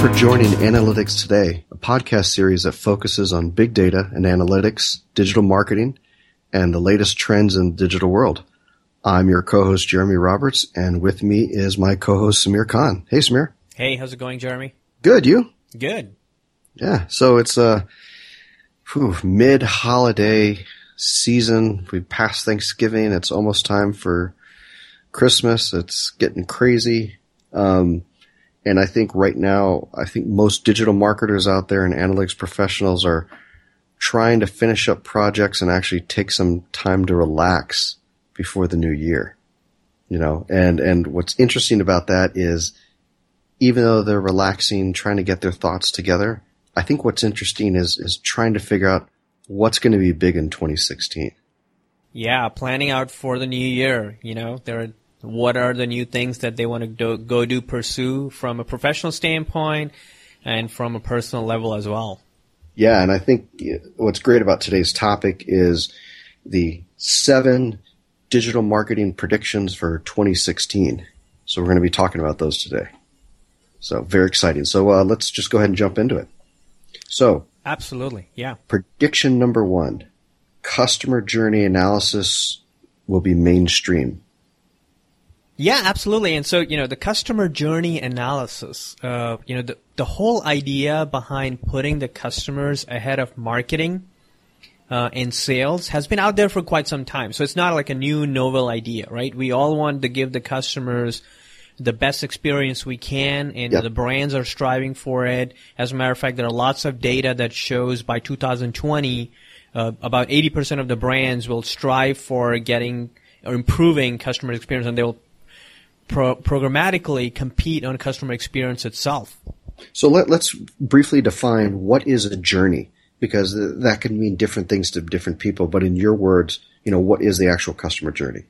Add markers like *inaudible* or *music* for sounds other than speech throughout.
For joining Analytics Today, a podcast series that focuses on big data and analytics, digital marketing, and the latest trends in the digital world. I'm your co-host Jeremy Roberts, and with me is my co-host Sameer Khan. Hey, Sameer. Hey, how's it going, Jeremy? Good. You? Good. Yeah. So it's a uh, mid-holiday season. We passed Thanksgiving. It's almost time for Christmas. It's getting crazy. Um, and I think right now, I think most digital marketers out there and analytics professionals are trying to finish up projects and actually take some time to relax before the new year. You know, and, and what's interesting about that is even though they're relaxing, trying to get their thoughts together, I think what's interesting is, is trying to figure out what's going to be big in 2016. Yeah, planning out for the new year. You know, there are what are the new things that they want to do, go do pursue from a professional standpoint and from a personal level as well. Yeah, and I think what's great about today's topic is the seven digital marketing predictions for 2016. So we're going to be talking about those today. So very exciting. So uh, let's just go ahead and jump into it. So absolutely, yeah. Prediction number one: customer journey analysis will be mainstream. Yeah, absolutely. And so, you know, the customer journey analysis, uh, you know, the, the whole idea behind putting the customers ahead of marketing uh, and sales has been out there for quite some time. So it's not like a new novel idea, right? We all want to give the customers the best experience we can, and yep. the brands are striving for it. As a matter of fact, there are lots of data that shows by 2020, uh, about 80% of the brands will strive for getting or improving customer experience, and they'll pro- programmatically compete on customer experience itself. So let, us briefly define what is a journey because that can mean different things to different people. But in your words, you know, what is the actual customer journey?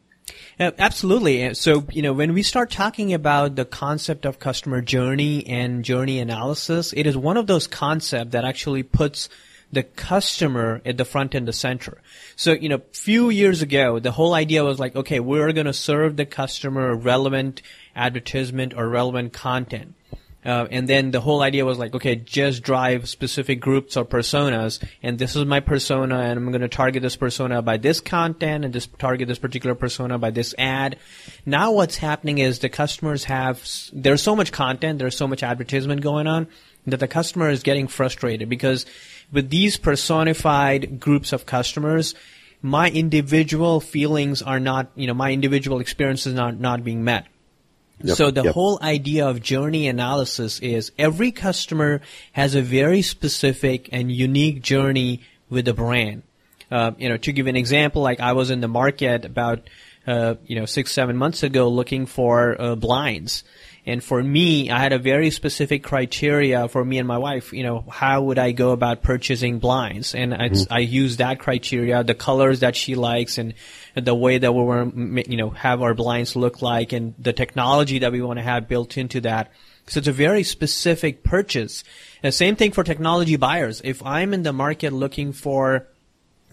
Uh, absolutely. So, you know, when we start talking about the concept of customer journey and journey analysis, it is one of those concepts that actually puts the customer at the front and the center. So, you know, few years ago, the whole idea was like, okay, we're going to serve the customer relevant advertisement or relevant content. Uh, and then the whole idea was like, okay, just drive specific groups or personas, and this is my persona, and I'm going to target this persona by this content, and this target this particular persona by this ad. Now what's happening is the customers have, there's so much content, there's so much advertisement going on, that the customer is getting frustrated because with these personified groups of customers, my individual feelings are not, you know, my individual experiences not, not being met. Yep, so the yep. whole idea of journey analysis is every customer has a very specific and unique journey with the brand. Uh, you know, to give an example, like I was in the market about, uh, you know, six, seven months ago looking for uh, blinds. And for me, I had a very specific criteria for me and my wife. You know, how would I go about purchasing blinds? And mm-hmm. I used that criteria, the colors that she likes, and the way that we want, you know, have our blinds look like, and the technology that we want to have built into that. So it's a very specific purchase. The same thing for technology buyers. If I'm in the market looking for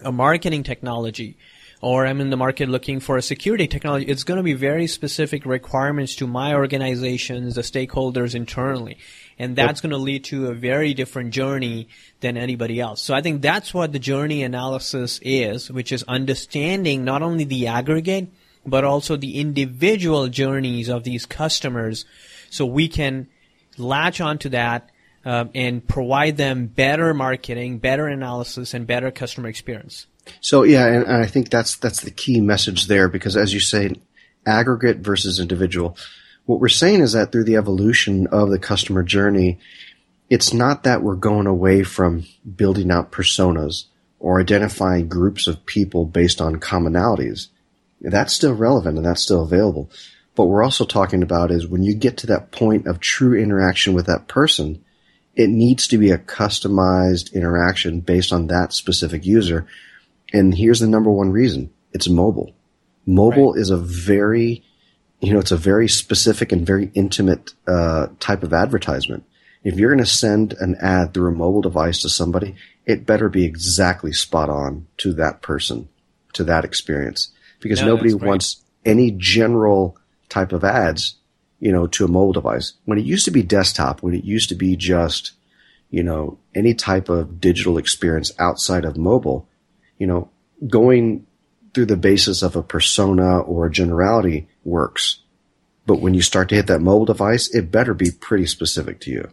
a marketing technology, or I'm in the market looking for a security technology, it's going to be very specific requirements to my organizations, the stakeholders internally. And that's yep. going to lead to a very different journey than anybody else. So I think that's what the journey analysis is, which is understanding not only the aggregate, but also the individual journeys of these customers so we can latch onto that uh, and provide them better marketing, better analysis, and better customer experience. So yeah, and, and I think that's that's the key message there because as you say, aggregate versus individual. What we're saying is that through the evolution of the customer journey, it's not that we're going away from building out personas or identifying groups of people based on commonalities. That's still relevant and that's still available. But we're also talking about is when you get to that point of true interaction with that person, it needs to be a customized interaction based on that specific user and here's the number one reason. It's mobile. Mobile right. is a very, you know, it's a very specific and very intimate uh, type of advertisement. If you're going to send an ad through a mobile device to somebody, it better be exactly spot on to that person, to that experience. Because no, nobody wants any general type of ads you know, to a mobile device. When it used to be desktop, when it used to be just, you know, any type of digital experience outside of mobile, you know, going through the basis of a persona or a generality works. But when you start to hit that mobile device, it better be pretty specific to you.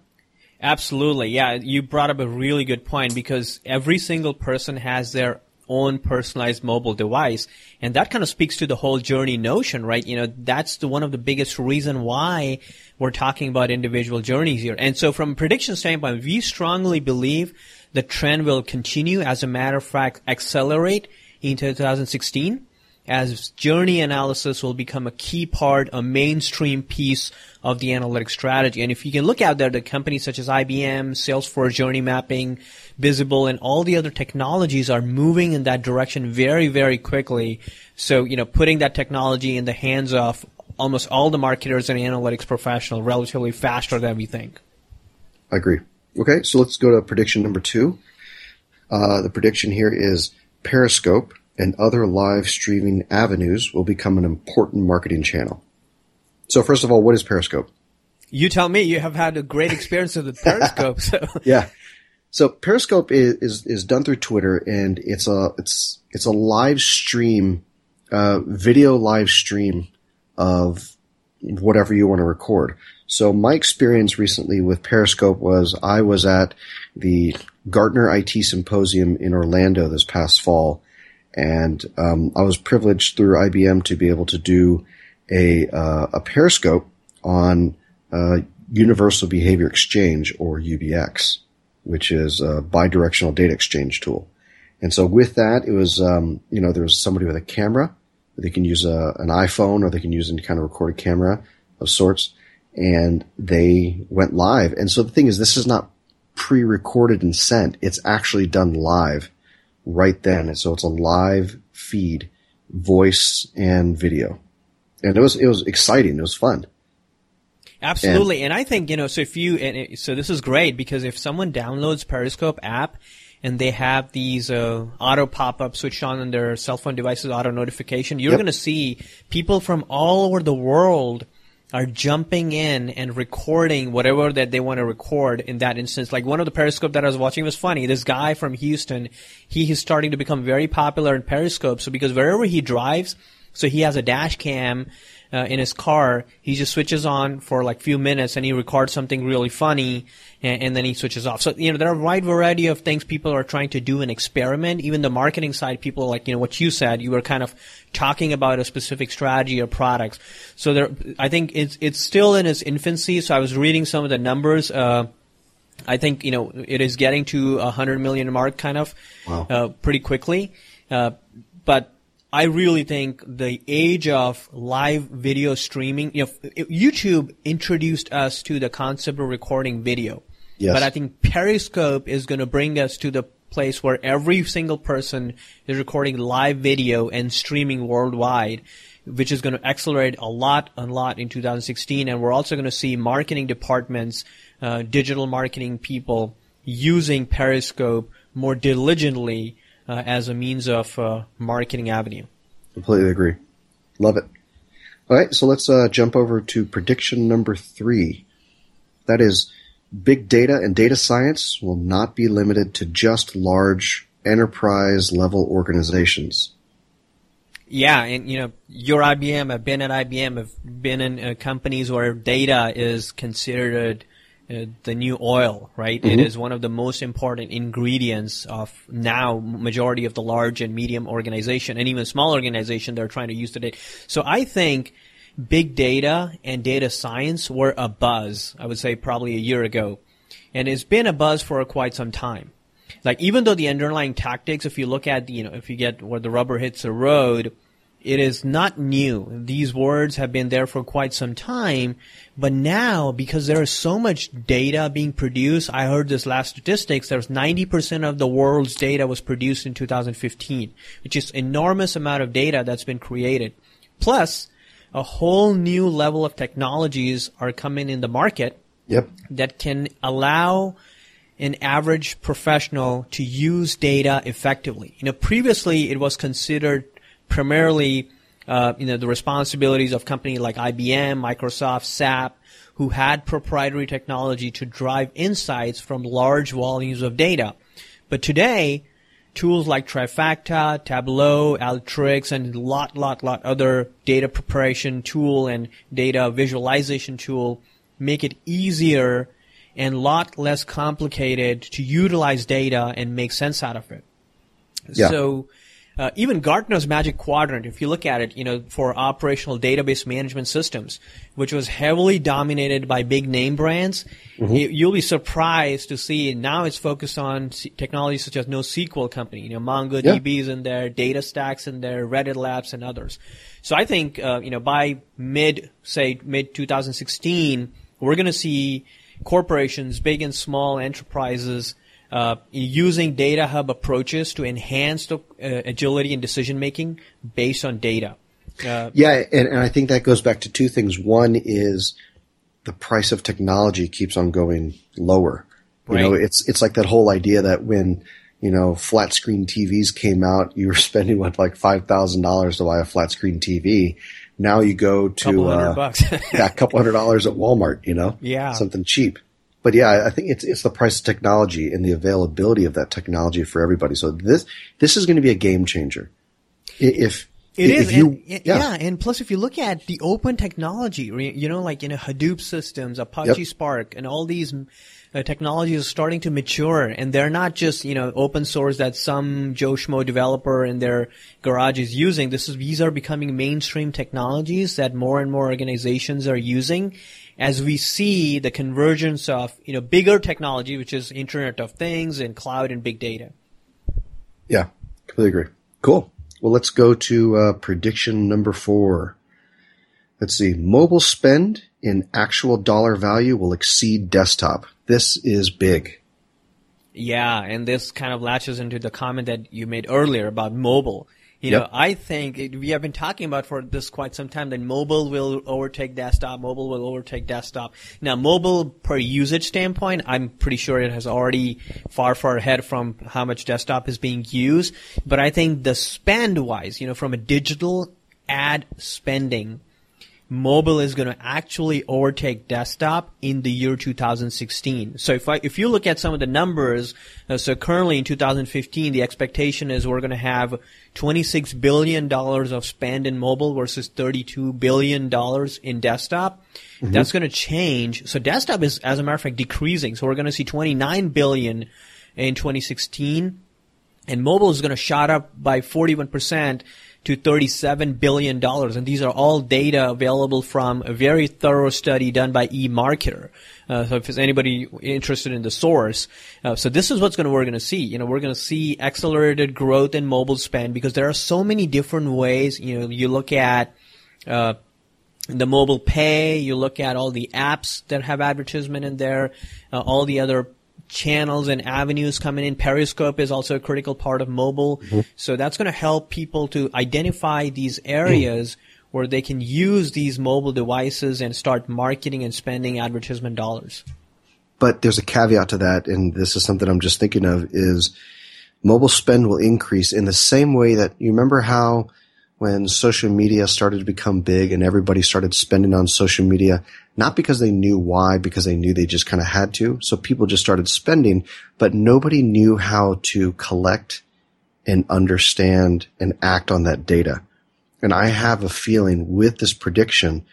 Absolutely. Yeah, you brought up a really good point because every single person has their own personalized mobile device. And that kind of speaks to the whole journey notion, right? You know, that's the, one of the biggest reason why we're talking about individual journeys here. And so from a prediction standpoint, we strongly believe the trend will continue, as a matter of fact, accelerate in 2016 as journey analysis will become a key part, a mainstream piece of the analytics strategy. And if you can look out there, the companies such as IBM, Salesforce Journey Mapping, Visible, and all the other technologies are moving in that direction very, very quickly. So, you know, putting that technology in the hands of almost all the marketers and analytics professionals relatively faster than we think. I agree. Okay, so let's go to prediction number two. Uh, the prediction here is Periscope and other live streaming avenues will become an important marketing channel. So first of all, what is Periscope? You tell me. You have had a great experience with Periscope. So *laughs* yeah. So Periscope is, is, is done through Twitter, and it's a it's it's a live stream, uh, video live stream of whatever you want to record. So my experience recently with Periscope was I was at the Gartner IT Symposium in Orlando this past fall, and um, I was privileged through IBM to be able to do a uh, a Periscope on uh, Universal Behavior Exchange or UBX, which is a bidirectional data exchange tool. And so with that, it was um, you know there was somebody with a camera. They can use a, an iPhone or they can use any kind of recorded camera of sorts, and they went live. And so the thing is, this is not pre-recorded and sent; it's actually done live right then. And so it's a live feed, voice and video. And it was, it was exciting. It was fun. Absolutely. And, and I think, you know, so if you, and it, so this is great because if someone downloads Periscope app and they have these uh, auto pop-ups switched on on their cell phone devices, auto notification, you're yep. going to see people from all over the world are jumping in and recording whatever that they want to record in that instance. Like one of the Periscope that I was watching was funny. This guy from Houston, he is starting to become very popular in Periscope. So because wherever he drives, so he has a dash cam uh, in his car, he just switches on for like few minutes and he records something really funny and, and, then he switches off. So, you know, there are a wide variety of things people are trying to do and experiment. Even the marketing side, people like, you know, what you said, you were kind of talking about a specific strategy or products. So there, I think it's, it's still in its infancy. So I was reading some of the numbers, uh, I think you know it is getting to a hundred million mark kind of wow. uh, pretty quickly. Uh, but I really think the age of live video streaming, you know, YouTube introduced us to the concept of recording video. Yes. But I think Periscope is going to bring us to the place where every single person is recording live video and streaming worldwide, which is going to accelerate a lot, a lot in 2016. And we're also going to see marketing departments, uh, digital marketing people using Periscope more diligently uh, as a means of uh, marketing avenue. Completely agree. Love it. All right, so let's uh, jump over to prediction number three. That is, big data and data science will not be limited to just large enterprise level organizations. Yeah, and you know, your IBM, I've been at IBM, I've been in uh, companies where data is considered uh, the new oil, right? Mm-hmm. It is one of the most important ingredients of now majority of the large and medium organization and even small organization they're trying to use today. So I think big data and data science were a buzz, I would say probably a year ago. And it's been a buzz for quite some time. Like even though the underlying tactics, if you look at, you know, if you get where the rubber hits the road, it is not new. These words have been there for quite some time, but now because there is so much data being produced, I heard this last statistics, there's 90% of the world's data was produced in 2015, which is enormous amount of data that's been created. Plus, a whole new level of technologies are coming in the market yep. that can allow an average professional to use data effectively. You know, previously it was considered primarily uh, you know, the responsibilities of companies like IBM, Microsoft, SAP, who had proprietary technology to drive insights from large volumes of data. But today, tools like Trifacta, Tableau, Alteryx, and lot, lot, lot other data preparation tool and data visualization tool make it easier and lot less complicated to utilize data and make sense out of it. Yeah. So uh, even Gartner's Magic Quadrant, if you look at it, you know, for operational database management systems, which was heavily dominated by big name brands, Mm-hmm. you, you'll be surprised to see now it's focused on technologies such as NoSQL company, you know, MongoDB is in there, DataStax in there, Redis Labs and others. So I think, uh, you know, by mid, say, mid 2016, we're going to see corporations, big and small enterprises, uh, using data hub approaches to enhance the uh, agility and decision making based on data. Uh, Yeah, and, and I think that goes back to two things. One is the price of technology keeps on going lower. You know, it's it's like that whole idea that when you know flat screen TVs came out, you were *laughs* spending what like five thousand dollars to buy a flat screen TV. Now you go to a couple hundred uh, bucks. *laughs* yeah, a couple hundred dollars at Walmart. You know, Yeah. something cheap. But yeah, I think it's it's the price of technology and the availability of that technology for everybody. So this this is going to be a game changer. If It if is, you and, yeah. yeah, and plus, if you look at the open technology, you know, like you know, Hadoop systems, Apache Yep. Spark, and all these uh, technologies are starting to mature, and they're not just you know open source that some Joe Schmo developer in their garage is using. This is these are becoming mainstream technologies that more and more organizations are using. As we see the convergence of you know bigger technology, which is Internet of Things and cloud and big data. Yeah, completely agree. Cool. Well, let's go to uh, prediction number four. Let's see. Mobile spend in actual dollar value will exceed desktop. This is big. Yeah, and this kind of latches into the comment that you made earlier about mobile. You Yep. know, I think it, we have been talking about for this quite some time that mobile will overtake desktop. Mobile will overtake desktop. Now, mobile per usage standpoint, I'm pretty sure it has already far, far ahead from how much desktop is being used. But I think the spend wise, you know, from a digital ad spending, mobile is going to actually overtake desktop in the year 2016. So if I, if you look at some of the numbers, uh, so currently in 2015, the expectation is we're going to have 26 billion dollars of spend in mobile versus 32 billion dollars in desktop. That's going to change. So desktop is, as a matter of fact, decreasing. So we're going to see 29 billion in 2016 and mobile is going to shot up by 41% to 37 billion dollars and these are all data available from a very thorough study done by eMarketer. Uh, so if there's anybody interested in the source, uh, so this is what's going to we're going to see. You know, we're going to see accelerated growth in mobile spend because there are so many different ways. You know, you look at uh, the mobile pay, you look at all the apps that have advertisement in there, uh, all the other channels and avenues coming in. Periscope is also a critical part of mobile. Mm-hmm. So that's going to help people to identify these areas where they can use these mobile devices and start marketing and spending advertisement dollars. But there's a caveat to that, and this is something I'm just thinking of, is mobile spend will increase in the same way that you remember how when social media started to become big and everybody started spending on social media, not because they knew why, because they knew they just kind of had to. So people just started spending, but nobody knew how to collect and understand and act on that data. And I have a feeling with this prediction,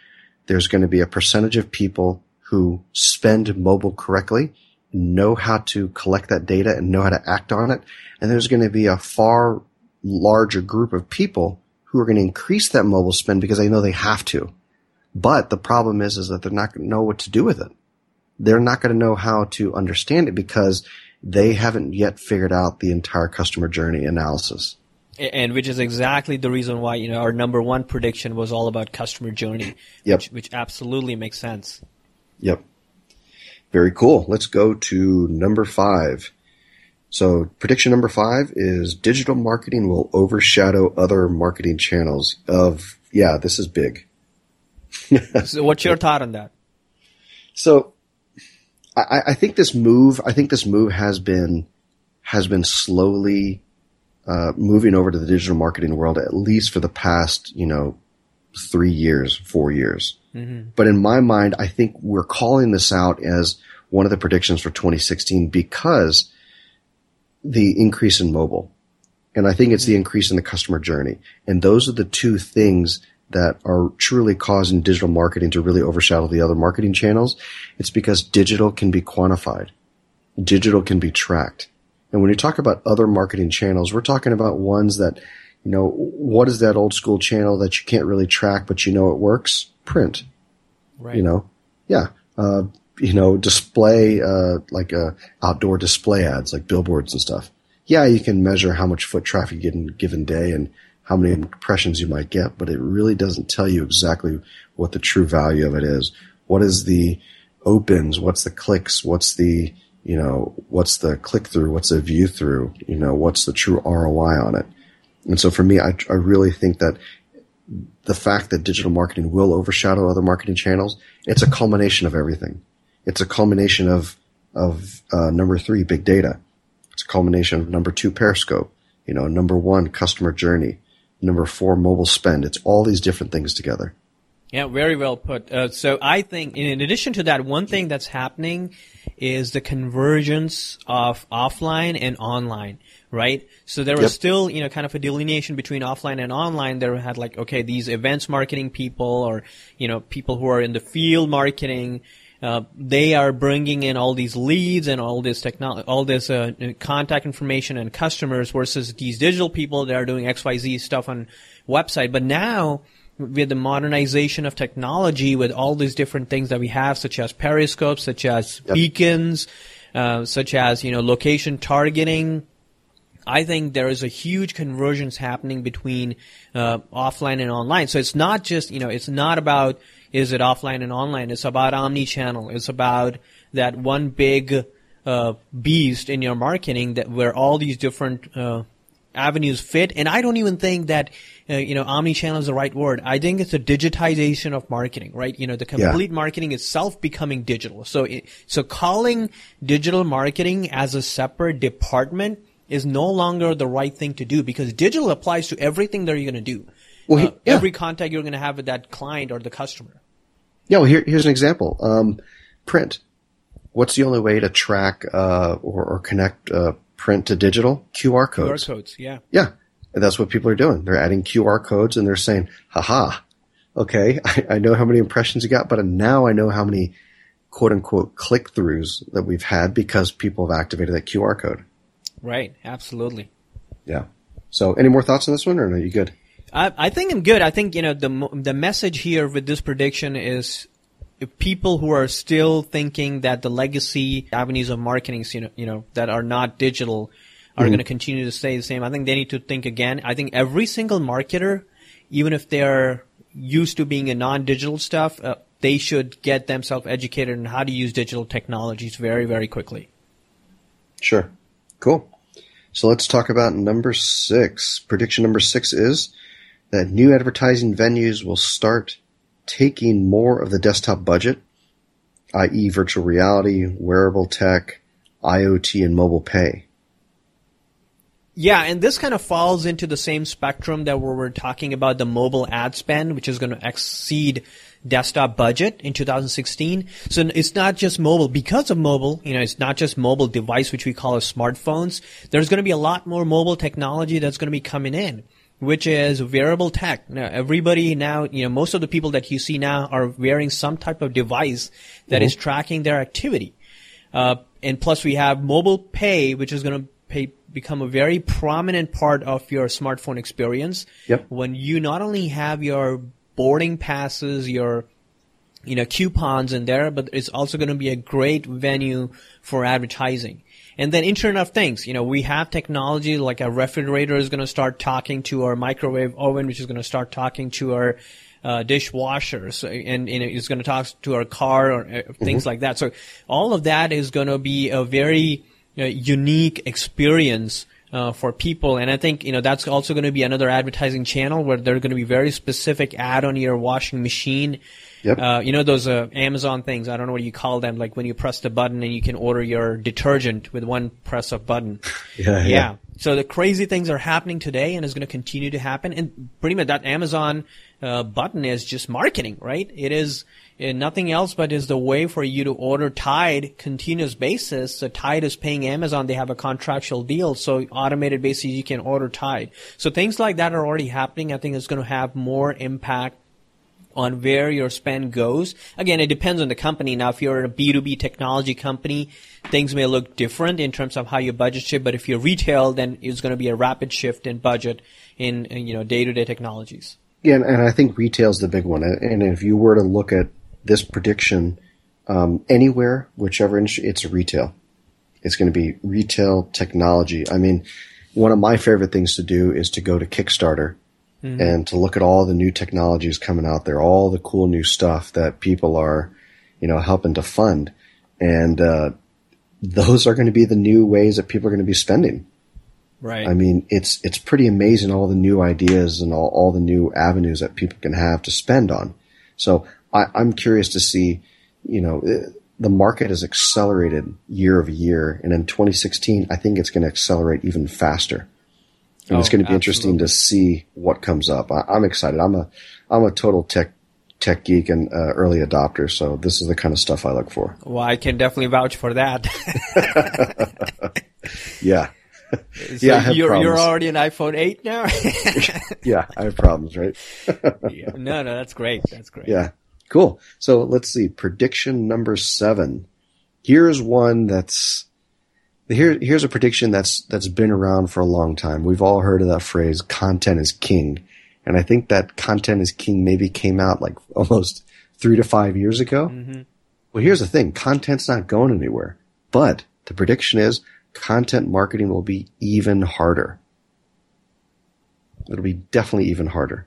there's going to be a percentage of people who spend mobile correctly, know how to collect that data and know how to act on it. And there's going to be a far larger group of people who are going to increase that mobile spend because they know they have to. But the problem is, is that they're not going to know what to do with it. They're not going to know how to understand it because they haven't yet figured out the entire customer journey analysis. And which is exactly the reason why, you know, our number one prediction was all about customer journey. Yep. Which, which absolutely makes sense. Yep. Very cool. Let's go to number five. So prediction number five is digital marketing will overshadow other marketing channels of, yeah, this is big. *laughs* So what's your thought on that? So I, I think this move, I think this move has been, has been slowly uh, moving over to the digital marketing world at least for the past, you know, three years, four years. Mm-hmm. But in my mind, I think we're calling this out as one of the predictions for 2016 because the increase in mobile. And I think it's the mm-hmm. increase in the customer journey. And those are the two things that are truly causing digital marketing to really overshadow the other marketing channels. It's because digital can be quantified. Digital can be tracked. And when you talk about other marketing channels, we're talking about ones that, you know, what is that old school channel that you can't really track, but you know it works? Print. Right. You know, yeah. Uh, you know, display, uh, like, uh, outdoor display ads, like billboards and stuff. Yeah, you can measure how much foot traffic you get in a given day and how many impressions you might get, but it really doesn't tell you exactly what the true value of it is. What is the opens? What's the clicks? What's the, you know, what's the click through? What's the view through? You know, what's the true ROI on it? And so for me, I, I really think that the fact that digital marketing will overshadow other marketing channels, it's a culmination of everything. It's a culmination of, of, uh, number three, big data. It's a culmination of number two, Periscope. You know, number one, customer journey. Number four, mobile spend. It's all these different things together. Yeah, very well put. Uh, so I think, in addition to that, one thing that's happening is the convergence of offline and online, right? So there was yep. still, you know, kind of a delineation between offline and online. There had like, okay, these events marketing people or, you know, people who are in the field marketing, uh, they are bringing in all these leads and all this technology, all this uh, contact information and customers versus these digital people that are doing XYZ stuff on website. But now, with the modernization of technology, with all these different things that we have, such as periscopes, such as yep. beacons, uh, such as you know location targeting. I think there is a huge convergence happening between uh, offline and online. So it's not just you know it's not about is it offline and online. It's about omni-channel. It's about that one big uh, beast in your marketing that where all these different uh, avenues fit. And I don't even think that uh, you know, omni-channel is the right word. I think it's a digitization of marketing, right? You know, the complete yeah. marketing itself becoming digital. So, it, so calling digital marketing as a separate department is no longer the right thing to do because digital applies to everything that you're going to do. Well, uh, yeah. every contact you're going to have with that client or the customer. Yeah. Well, here, here's an example. Um, print. What's the only way to track uh, or, or, connect uh, print to digital? QR codes. QR codes. Yeah. Yeah. And that's what people are doing. They're adding QR codes and they're saying, haha, okay, *laughs* I, I know how many impressions you got, but now I know how many quote unquote click throughs that we've had because people have activated that QR code. Right. Absolutely. Yeah. So any more thoughts on this one or are you good? I, I think I'm good. I think, you know, the, the message here with this prediction is people who are still thinking that the legacy avenues of marketing, you know, you know, that are not digital are mm-hmm. going to continue to stay the same. I think they need to think again. I think every single marketer, even if they're used to being a non-digital stuff, uh, they should get themselves educated on how to use digital technologies very, very quickly. Sure. Cool. So let's talk about number six. Prediction number six is that new advertising venues will start taking more of the desktop budget, i.e. virtual reality, wearable tech, IoT, and mobile pay. Yeah, and this kind of falls into the same spectrum that we were talking about the mobile ad spend, which is going to exceed desktop budget in 2016. So it's not just mobile. Because of mobile, you know, it's not just mobile device, which we call as smartphones. There's going to be a lot more mobile technology that's going to be coming in which is wearable tech. Now, everybody now, you know, most of the people that you see now are wearing some type of device that mm-hmm. is tracking their activity. Uh, and plus we have mobile pay, which is going to pay become a very prominent part of your smartphone experience. Yep. When you not only have your boarding passes, your you know coupons in there, but it's also going to be a great venue for advertising. And then Internet of Things, you know, we have technology like a refrigerator is going to start talking to our microwave oven, which is going to start talking to our uh, dishwashers, and, and it's going to talk to our car or uh, things mm-hmm. like that. So all of that is going to be a very uh, unique experience uh, for people. And I think, you know, that's also going to be another advertising channel where they're going to be very specific ad on your washing machine. Yep. Uh, you know, those uh, Amazon things, I don't know what you call them, like when you press the button and you can order your detergent with one press of button. *laughs* Yeah, yeah. yeah. So the crazy things are happening today and is going to continue to happen. And pretty much that Amazon uh, button is just marketing, right? It is uh, nothing else but is the way for you to order Tide continuous basis. So Tide is paying Amazon. They have a contractual deal. So automated basis, you can order Tide. So things like that are already happening. I think it's going to have more impact on where your spend goes. Again, it depends on the company. Now, if you're a B2B technology company, things may look different in terms of how you budget shift, but if you're retail, then it's going to be a rapid shift in budget in, you know, day-to-day technologies. Yeah, and, and I think retail's the big one. And if you were to look at this prediction um, anywhere, whichever industry, it's retail. It's going to be retail technology. I mean, one of my favorite things to do is to go to Kickstarter mm-hmm. and to look at all the new technologies coming out there, all the cool new stuff that people are, you know, helping to fund. And, uh, those are going to be the new ways that people are going to be spending. Right. I mean, it's, it's pretty amazing all the new ideas and all, all the new avenues that people can have to spend on. So I, I'm curious to see, you know, the market has accelerated year over year. And in 2016, I think it's going to accelerate even faster and oh, it's going to be absolutely. interesting to see what comes up. I, am excited. I'm a I'm a total tech tech geek and uh, early adopter, so this is the kind of stuff I look for. Well, I can definitely vouch for that. *laughs* *laughs* yeah. So yeah, you're, you're already an iPhone 8 now? *laughs* yeah, I have problems, right? yeah. No, no, that's great. That's great. Yeah. Cool. So let's see. Prediction number seven. Here's one that's here, here's a prediction that's that's been around for a long time. We've all heard of that phrase, "content is king," and I think that "content is king" maybe came out like *laughs* almost three to five years ago. Mm-hmm. Well, here's the thing: content's not going anywhere. But the prediction is content marketing will be even harder. It'll be definitely even harder.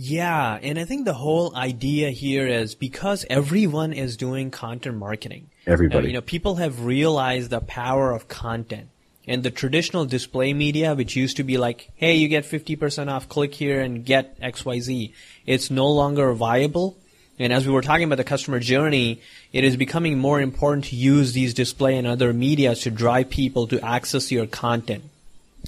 Yeah, and I think the whole idea here is because everyone is doing content marketing. Everybody. Uh, you know, people have realized the power of content. And the traditional display media, which used to be like, hey, you get 50% off, click here and get XYZ, it's no longer viable. And as we were talking about the customer journey, it is becoming more important to use these display and other media to drive people to access your content.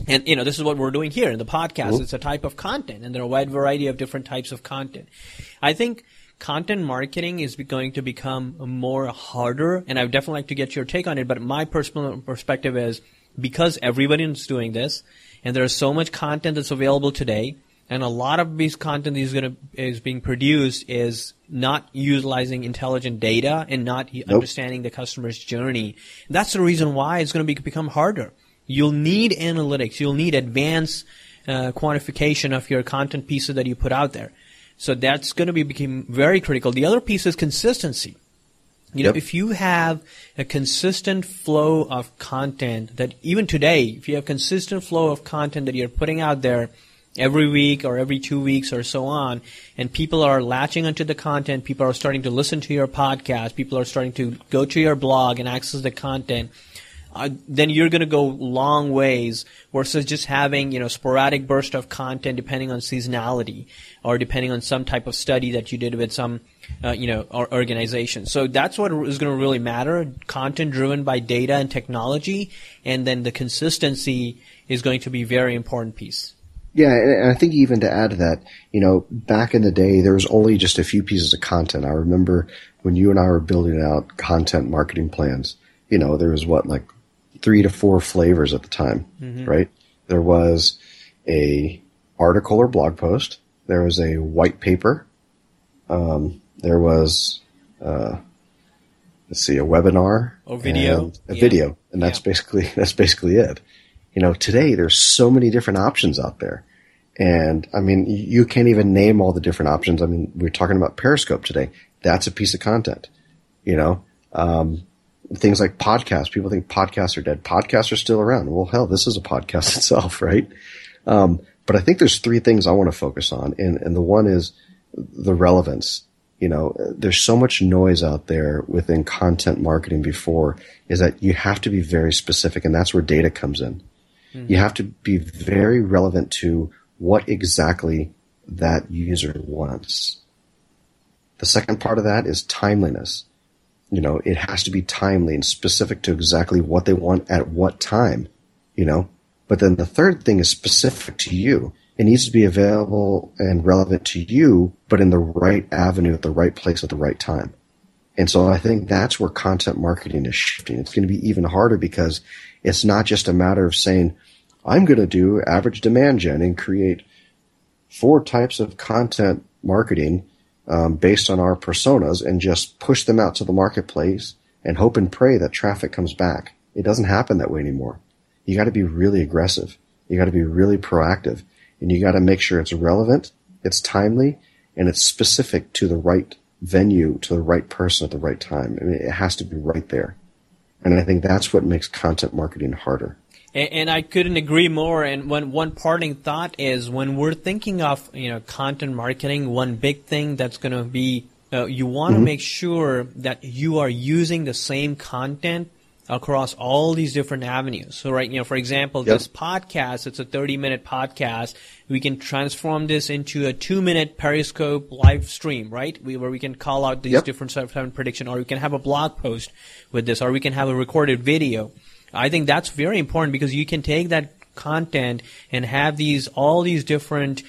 And you know, this is what we're doing here in the podcast. Mm-hmm. It's a type of content, and there are a wide variety of different types of content. I think content marketing is going to become more harder, and I would definitely like to get your take on it. But my personal perspective is because everybody is doing this, and there's so much content that's available today, and a lot of this content is going to is being produced is not utilizing intelligent data and not nope. understanding the customer's journey. That's the reason why it's going to be, become harder. You'll need analytics. You'll need advanced uh, quantification of your content pieces that you put out there. So that's going to be become very critical. The other piece is consistency. You know, if you have a consistent flow of content that even today, if you have consistent flow of content that you're putting out there every week or every two weeks or so on, and people are latching onto the content, people are starting to listen to your podcast, people are starting to go to your blog and access the content, uh, then you're going to go long ways versus just having you know sporadic burst of content depending on seasonality or depending on some type of study that you did with some uh, you know organization. So that's what is going to really matter: content driven by data and technology, and then the consistency is going to be a very important piece. Yeah, and I think even to add to that, you know, back in the day, there was only just a few pieces of content. I remember when you and I were building out content marketing plans. You know, there was what like three to four flavors at the time, mm-hmm. right? There was a article or blog post. There was a white paper. Um, there was, uh, let's see, a webinar, a video, a yeah. video, and that's yeah. basically *laughs* that's basically it. You know, today there's so many different options out there, and I mean, you can't even name all the different options. I mean, we are talking about Periscope today. That's a piece of content. You know, um, things like podcasts. People think podcasts are dead. Podcasts are still around. Well, hell, this is a podcast *laughs* itself, right? Um, but I think there's three things I want to focus on, and and the one is the relevance. You know, there's so much noise out there within content marketing before is that you have to be very specific, and that's where data comes in. Mm-hmm. You have to be very relevant to what exactly that user wants. The second part of that is timeliness. You know, it has to be timely and specific to exactly what they want at what time, you know. But then the third thing is specific to you. It needs to be available and relevant to you, but in the right avenue at the right place at the right time. And so I think that's where content marketing is shifting. It's going to be even harder because it's not just a matter of saying, I'm going to do average demand gen and create four types of content marketing um, based on our personas and just push them out to the marketplace and hope and pray that traffic comes back. It doesn't happen that way anymore. You got to be really aggressive. You got to be really proactive and you got to make sure it's relevant, it's timely, and it's specific to the right venue, to the right person at the right time. I mean, it has to be right there. And I think that's what makes content marketing harder. And, and, I couldn't agree more. And one one parting thought is when we're thinking of you know content marketing, one big thing that's going to be uh, you want to mm-hmm. make sure that you are using the same content across all these different avenues. So right, you know, for example, yep. this podcast, it's a 30 minute podcast. We can transform this into a two minute Periscope live stream, right? We, where we can call out these yep. different of prediction, or we can have a blog post with this, or we can have a recorded video. I think that's very important because you can take that content and have these, all these different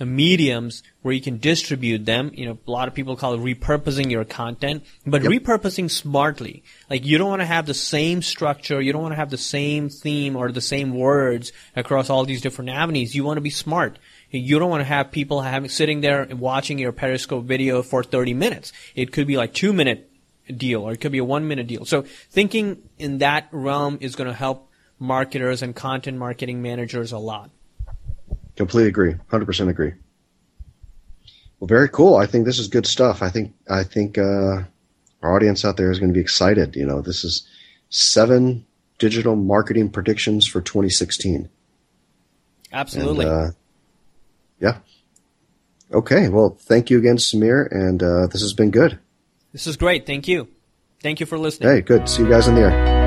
uh, mediums where you can distribute them. You know, a lot of people call it repurposing your content, but yep. repurposing smartly. Like you don't want to have the same structure, you don't want to have the same theme or the same words across all these different avenues. You want to be smart. You don't want to have people having sitting there watching your Periscope video for 30 minutes. It could be like two minute deal or it could be a one minute deal. So thinking in that realm is going to help marketers and content marketing managers a lot. Completely agree. 100% agree. Well, very cool. I think this is good stuff. I think, I think, uh, our audience out there is going to be excited. You know, this is seven digital marketing predictions for 2016. Absolutely. And, uh, yeah. Okay. Well, thank you again, Sameer. And, uh, this has been good. This is great. Thank you. Thank you for listening. Hey, good. See you guys in the air.